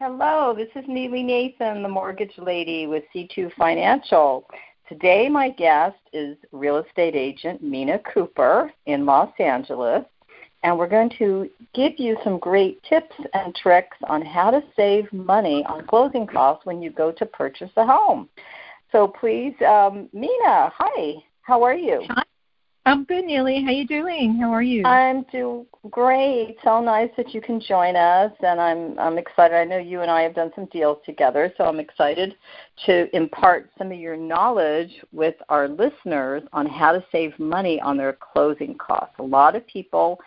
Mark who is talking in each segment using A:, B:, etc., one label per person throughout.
A: Hello, this is Neely Nathan, the mortgage lady with C2 Financial. Today, my guest is real estate agent Mina Kuper in Los Angeles, and we're going to give you some great tips and tricks on how to save money on closing costs when you go to purchase a home. So, please, um, Mina, hi, how are you?
B: Hi. I'm good, Neely. How you doing? How are you?
A: I'm doing great. So nice that you can join us, and I'm I'm excited. I know you and I have done some deals together, so I'm excited to impart some of your knowledge with our listeners on how to save money on their closing costs. A lot of people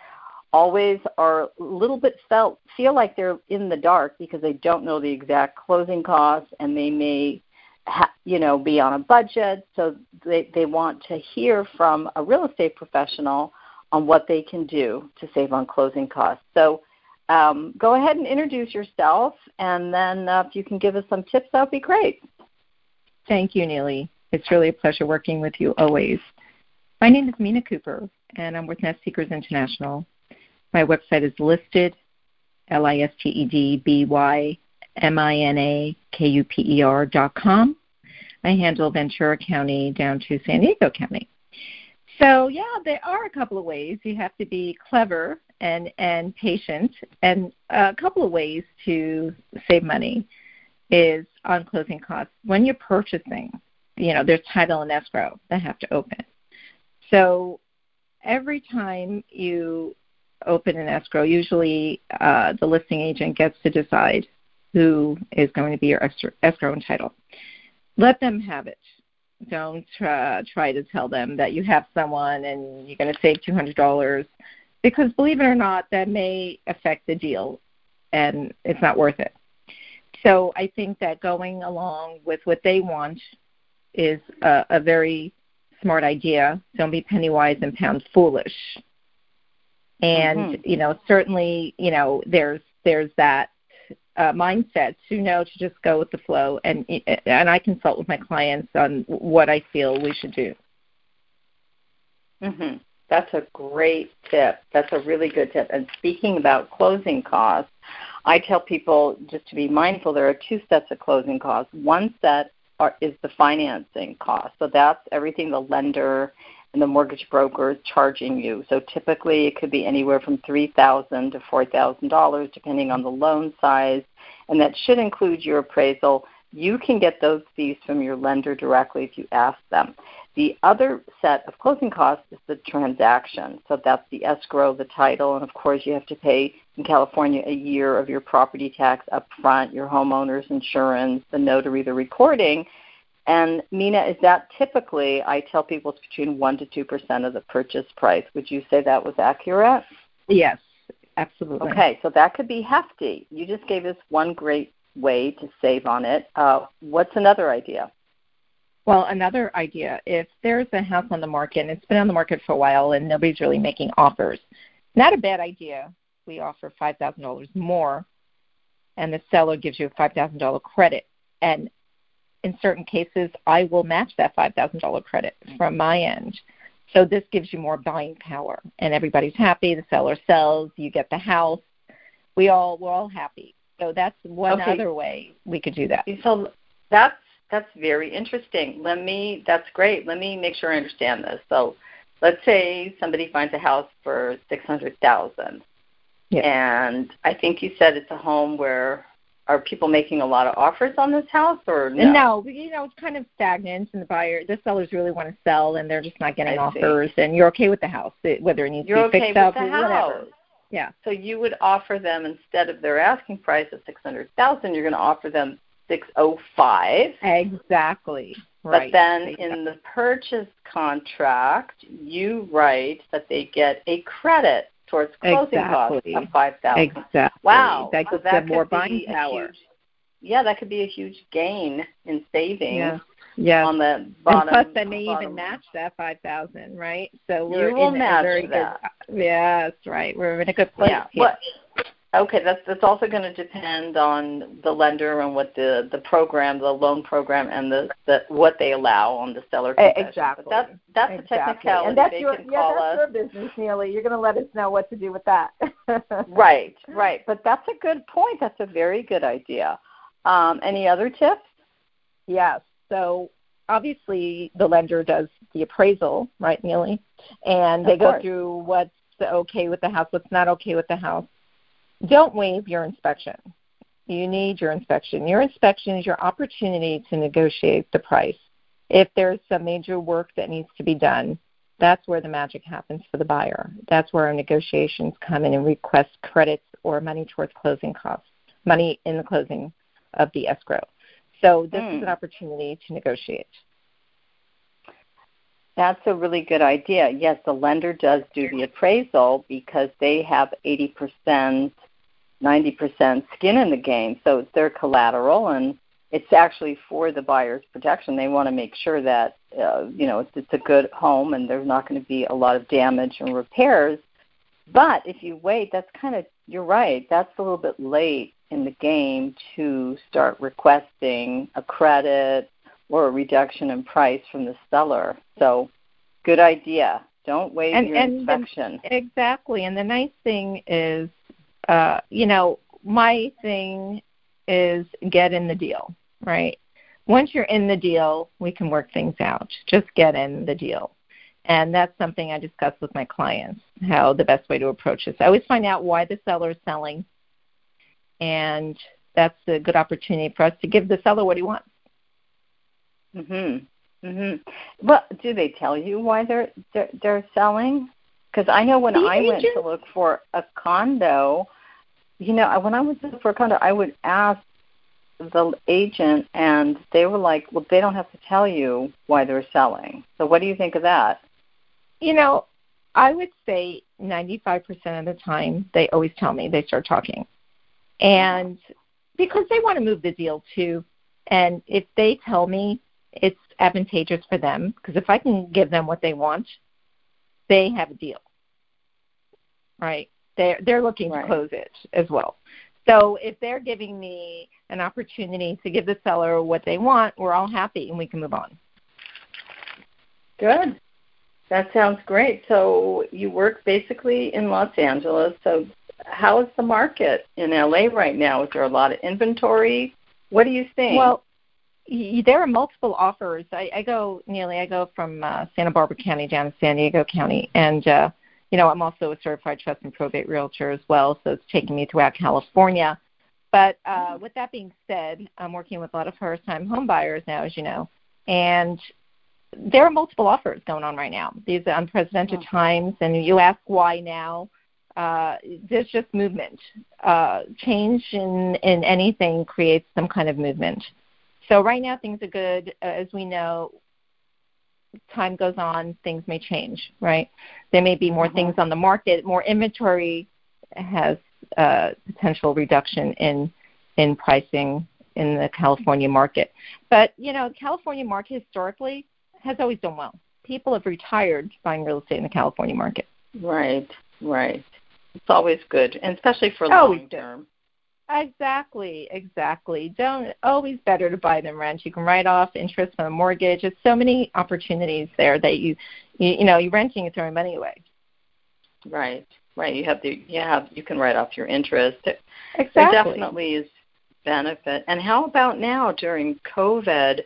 A: always are a little bit felt feel like they're in the dark because they don't know the exact closing costs, and they may you know be on a budget so they they want to hear from a real estate professional on what they can do to save on closing costs. So um, go ahead and introduce yourself and then uh, if you can give us some tips that would be great.
B: Thank you neely. It's really a pleasure working with you always. My name is mina Kuper and i'm with nest seekers international. My website is listed l i s t e d b y M-I-N-A-K-U-P-E-R dot com. I handle Ventura County down to San Diego County. So yeah, there are a couple of ways. You have to be clever and and patient, and a couple of ways to save money is on closing costs. When you're purchasing, you know, there's title and escrow that have to open. So every time you open an escrow, usually uh, the listing agent gets to decide who is going to be your escrow and title. Let them have it. Don't try, try to tell them that you have someone and you're going to save $200 because believe it or not, that may affect the deal and it's not worth it. So I think that going along with what they want is a, a very smart idea. Don't be penny wise and pound foolish. And mm-hmm. you know, certainly, you know, there's there's that uh, mindset to know to just go with the flow and and I consult with my clients on what I feel we should do.
A: Mhm. That's a great tip. That's a really good tip. And speaking about closing costs, I tell people just to be mindful there are two sets of closing costs. One set are, is the financing cost. So that's everything the lender and the mortgage broker is charging you. So typically it could be anywhere from three thousand to four thousand dollars, depending on the loan size, and that should include your appraisal. You can get those fees from your lender directly if you ask them. The other set of closing costs is the transaction. So that's the escrow, the title, and of course you have to pay in California a year of your property tax up front, your homeowner's insurance, the notary, the recording, and Mina, is that typically, I tell people it's between 1% to 2% of the purchase price. Would you say that was accurate?
B: Yes, absolutely.
A: Okay, so that could be hefty. You just gave us one great way to save on it. Uh, what's another idea?
B: Well, another idea, if there's a house on the market and it's been on the market for a while and nobody's really making offers, not a bad idea. We offer $5,000 more, and the seller gives you a $5,000 credit. And in certain cases, I will match that $5,000 credit from my end. So this gives you more buying power, and everybody's happy. The seller sells, you get the house. We all we're all happy. So that's one
A: okay.
B: other way we could do that.
A: So that's that's very interesting. Let me that's great. Let me make sure I understand this. So let's say somebody finds a house for six hundred thousand. Yeah. And I think you said it's a home where are people making a lot of offers on this house or no?
B: No, you know it's kind of stagnant, and the buyer, the sellers really want to sell, and they're just not getting
A: I
B: offers. See. And you're okay with the house, whether it needs
A: you're
B: to be
A: okay
B: fixed up
A: or
B: whatever. Yeah.
A: So you would offer them instead of their asking price of six hundred thousand, you're going to offer them six oh five.
B: Exactly.
A: Right. But then exactly. in the purchase contract, you write that they get a credit towards closing
B: exactly.
A: costs of five thousand.
B: Exactly.
A: Wow.
B: That
A: so
B: gives them more buying power.
A: Huge, yeah, that could be a huge gain in savings.
B: Yeah. Yeah.
A: On the bottom.
B: And plus, they may
A: bottom.
B: even match that five thousand, right? So we're
A: you will
B: in
A: match
B: a very
A: that.
B: good. Yes, right. We're in a good place.
A: Yeah.
B: Here.
A: What Okay, that's that's also going to depend on the lender and what the the program, the loan program, and the, the what they allow on the seller
B: concession. Exactly.
A: But that's that's
B: exactly.
A: a technicality.
B: And that's
A: they
B: your yeah, that's
A: us.
B: your business, Neely. You're going to let us know what to do with that.
A: right, right. But that's a good point. That's a very good idea. Um, any other tips?
B: Yes. So obviously the lender does the appraisal, right, Neely? And they go through what's okay with the house, what's not okay with the house. Don't waive your inspection. You need your inspection. Your inspection is your opportunity to negotiate the price. If there's some major work that needs to be done, that's where the magic happens for the buyer. That's where our negotiations come in and request credits or money towards closing costs, money in the closing of the escrow. So this
A: Hmm.
B: is an opportunity to negotiate.
A: That's a really good idea. Yes, the lender does do the appraisal because they have 80%, 90% skin in the game. So it's their collateral and it's actually for the buyer's protection. They want to make sure that uh, you know it's, it's a good home and there's not going to be a lot of damage and repairs. But if you wait, that's kind of you're right. That's a little bit late in the game to start requesting a credit or a reduction in price from the seller. So, good idea. Don't waive
B: And-
A: your
B: and the-
A: inspection.
B: Exactly. And the nice thing is, uh, you know, my thing is get in the deal, right? Once you're in the deal, we can work things out. Just get in the deal. And that's something I discuss with my clients, how the best way to approach this. I always find out why the seller is selling, and that's a good opportunity for us to give the seller what he wants.
A: Mhm. Mhm. Well, do they tell you why they're they're, they're selling? Because I know when
B: The
A: I went to look for a condo, you know, when I went to look for a condo, I would ask the agent, and they were like, "Well, they don't have to tell you why they're selling." So, what do you think of that?
B: You know, I would say 95% of the time they always tell me they start talking. And because they want to move the deal too. And if they tell me it's advantageous for them, because if I can give them what they want, they have a deal. Right? They're they're looking
A: Right.
B: to close it as well. So if they're giving me an opportunity to give the seller what they want, we're all happy and we can move on.
A: Good. That sounds great. So you work basically in Los Angeles. So how is the market in LA right now? Is there a lot of inventory? What do you think?
B: Well, there are multiple offers. I, I go Neely. I go from uh, Santa Barbara County down to San Diego County, and uh, you know I'm also a certified trust and probate realtor as well. So it's taking me throughout California. But uh, with that being said, I'm working with a lot of first-time home buyers now, as you know, and there are multiple offers going on right now. These are unprecedented times, and you ask why now. Uh, there's just movement. Uh, change in, in anything creates some kind of movement. So right now things are good. Uh, as we know, time goes on, things may change, right? There may be more
A: Mhm.
B: things on the market, more inventory has uh, potential reduction in in pricing in the California market. But you know, California market historically has always done well. People have retired buying real estate in the California market.
A: right, right. It's always good, and especially for
B: Always
A: long term.
B: Exactly, exactly. Don't always better to buy than rent. You can write off interest on a mortgage. There's so many opportunities there that you you, you know, you're renting and throwing money away.
A: Right, right. You have the you have you can write off your interest. There
B: Exactly.
A: definitely is benefit. And how about now during COVID?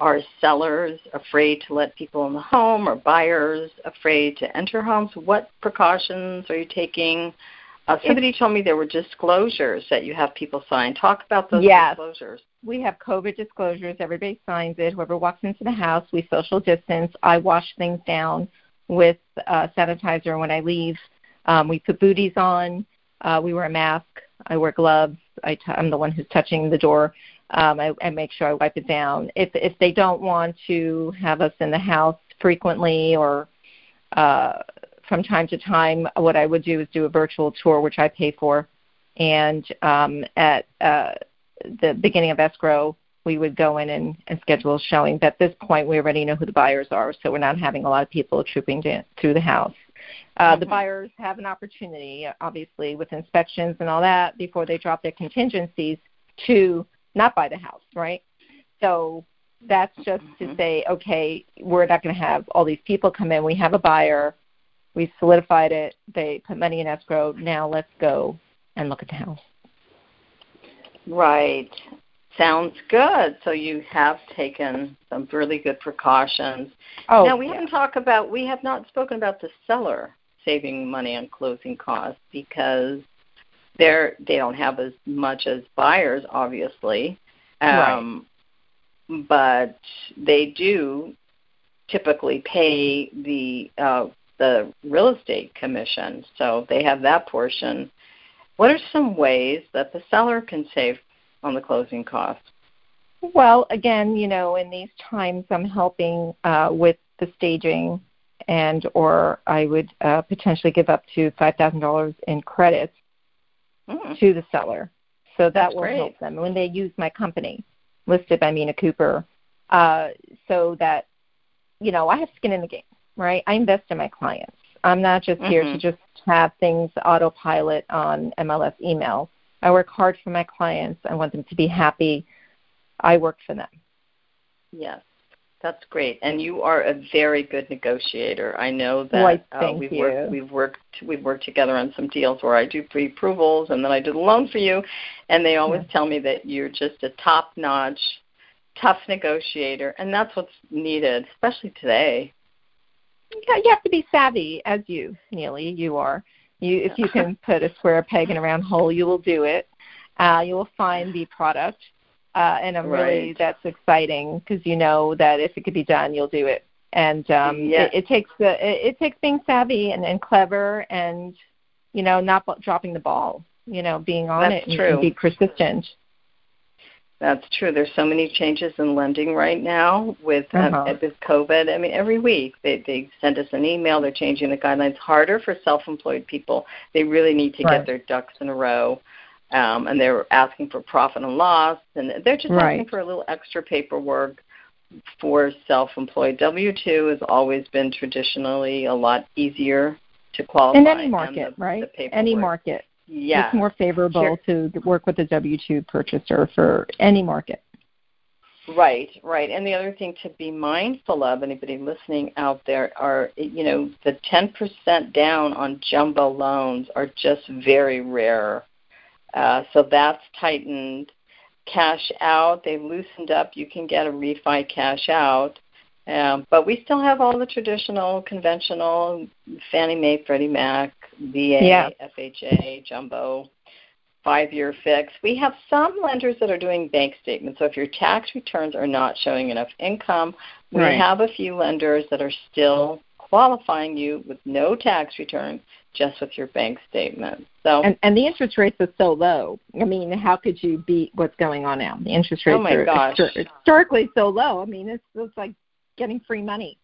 A: Are sellers afraid to let people in the home, or buyers afraid to enter homes? What precautions are you taking? Uh, somebody told me there were disclosures that you have people sign. Talk about those
B: Yes.
A: disclosures.
B: we have COVID disclosures. Everybody signs it. Whoever walks into the house, we social distance. I wash things down with uh, sanitizer when I leave. Um, we put booties on. Uh, we wear a mask. I wear gloves. I t- I'm the one who's touching the door. Um, I, I make sure I wipe it down. If if they don't want to have us in the house frequently or uh, from time to time, what I would do is do a virtual tour, which I pay for. And um, at uh, the beginning of escrow, we would go in and, and schedule a showing. But at this point, we already know who the buyers are, so we're not having a lot of people trooping to, through the house. Uh, mm-hmm. The buyers have an opportunity, obviously, with inspections and all that, before they drop their contingencies, to not buy the house, right? So that's just mm-hmm. to say, okay, we're not going to have all these people come in. We have a buyer. We've solidified it. They put money in escrow. Now let's go and look at the house.
A: Right. Sounds good. So you have taken some really good precautions. Oh, now we yeah. haven't talked about we have not spoken about the seller saving money on closing costs because they're they don't have as much as buyers, obviously. Um, right. But they do typically pay the uh, the real estate commission, so they have that portion. What are some ways that the seller can save on the closing costs?
B: Well, again, you know, in these times, I'm helping uh, with the staging, and or I would uh, potentially give up to five thousand dollars in credits mm. to the seller, so that
A: That's
B: will
A: great.
B: help them when they use my company, listed by Mina Kuper, uh, so that you know I have skin in the game, right? I invest in my clients. I'm not just mm-hmm. here to mm-hmm. just have things autopilot on MLS email. I work hard for my clients. I want them to be happy. I work for them.
A: Yes, that's great. And you are a very good negotiator. I know that
B: well, uh,
A: we've
B: you.
A: worked we've worked we've worked together on some deals where I do pre-approvals and then I do the loan for you, and they always yeah. tell me that you're just a top-notch, tough negotiator, and that's what's needed, especially today.
B: Yeah, you have to be savvy, as you, Neely, you are. You, if you can put a square peg in a round hole, you will do it. Uh, you will find the product, uh, and I'm
A: right.
B: really that's exciting because you know that if it could be done, you'll do it. And um, it, it takes the it, it takes being savvy and, and clever, and you know not b- dropping the ball. You know, being on
A: that's
B: it and be persistent.
A: That's true. There's so many changes in lending right now with um, uh-huh. with COVID. I mean, every week they they send us an email. They're changing the guidelines. Harder for self-employed people. They really need to
B: right.
A: get their ducks in a row, um, and they're asking for profit and loss, and they're just
B: right.
A: asking for a little extra paperwork for self-employed. W-2 has always been traditionally a lot easier to qualify.
B: In any market,
A: the,
B: right?
A: The
B: any market
A: yeah.
B: it's more favorable sure. to work with a W-2 purchaser for any market.
A: Right, right. And the other thing to be mindful of, anybody listening out there, are, you know, the 10% down on jumbo loans are just very rare. Uh, so that's tightened. Cash out, they've loosened up. You can get a refi cash out. Um, but we still have all the traditional, conventional Fannie Mae, Freddie Mac, VA,
B: yeah.
A: FHA, jumbo, five year fix. We have some lenders that are doing bank statements. So if your tax returns are not showing enough income, we
B: right.
A: have a few lenders that are still qualifying you with no tax return just with your bank statement. So
B: and, and the interest rates are so low. I mean, how could you beat what's going on now? The interest oh rates
A: oh my
B: are
A: gosh.
B: historically so low. I mean, it's it's like getting free money.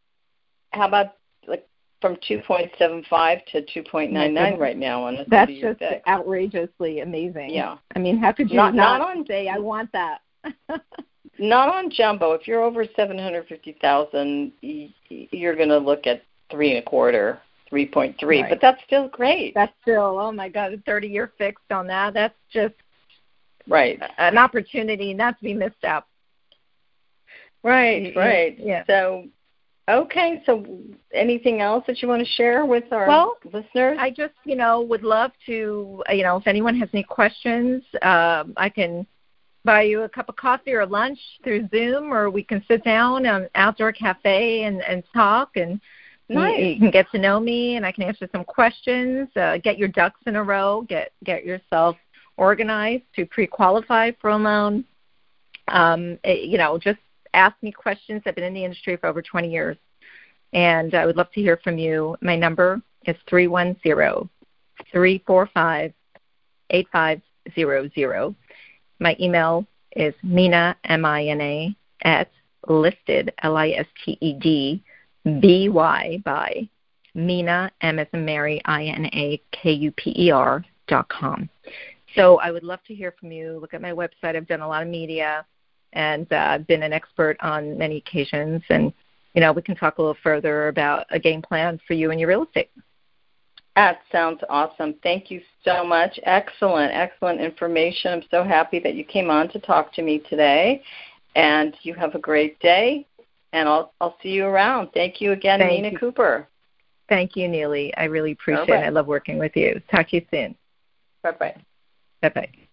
A: How about like from 2.75 to 2.99 right now on a
B: That's just outrageously amazing.
A: Yeah.
B: I mean, how could you
A: not,
B: not,
A: not on,
B: say I want that?
A: not on jumbo. If you're over 750,000, you're going to look at three and a quarter, 3.3,
B: right.
A: but that's still great.
B: That's still, oh my God, a 30 year fixed on that. That's just
A: right
B: an opportunity not to be missed out.
A: Right, right.
B: Yeah.
A: So Okay, so anything else that you want to share with our
B: well,
A: listeners?
B: I just, you know, would love to, you know, if anyone has any questions, um, I can buy you a cup of coffee or lunch through Zoom, or we can sit down an outdoor cafe and, and talk, and
A: nice.
B: you, you can get to know me, and I can answer some questions, uh, get your ducks in a row, get get yourself organized to pre-qualify for a loan. Um, it, you know, just ask me questions. I've been in the industry for over 20 years, and I would love to hear from you. My number is 310 345 8500. My email is Mina, M-I-N-A, at listed, L-I-S-T-E-D, B-Y, by Mina, M as in Mary, I-N-A-K-U-P-E-R dot com. So I would love to hear from you. Look at my website. I've done a lot of media and uh, been an expert on many occasions. And you know, we can talk a little further about a game plan for you and your real estate.
A: That sounds awesome. Thank you so much. Excellent, excellent information. I'm so happy that you came on to talk to me today. And you have a great day. And I'll I'll see you around. Thank you again,
B: Thank
A: Nina
B: you.
A: Kuper.
B: Thank you, Neely. I really appreciate
A: Okay.
B: it. I love working with you. Talk to you soon.
A: Bye bye.
B: Bye bye.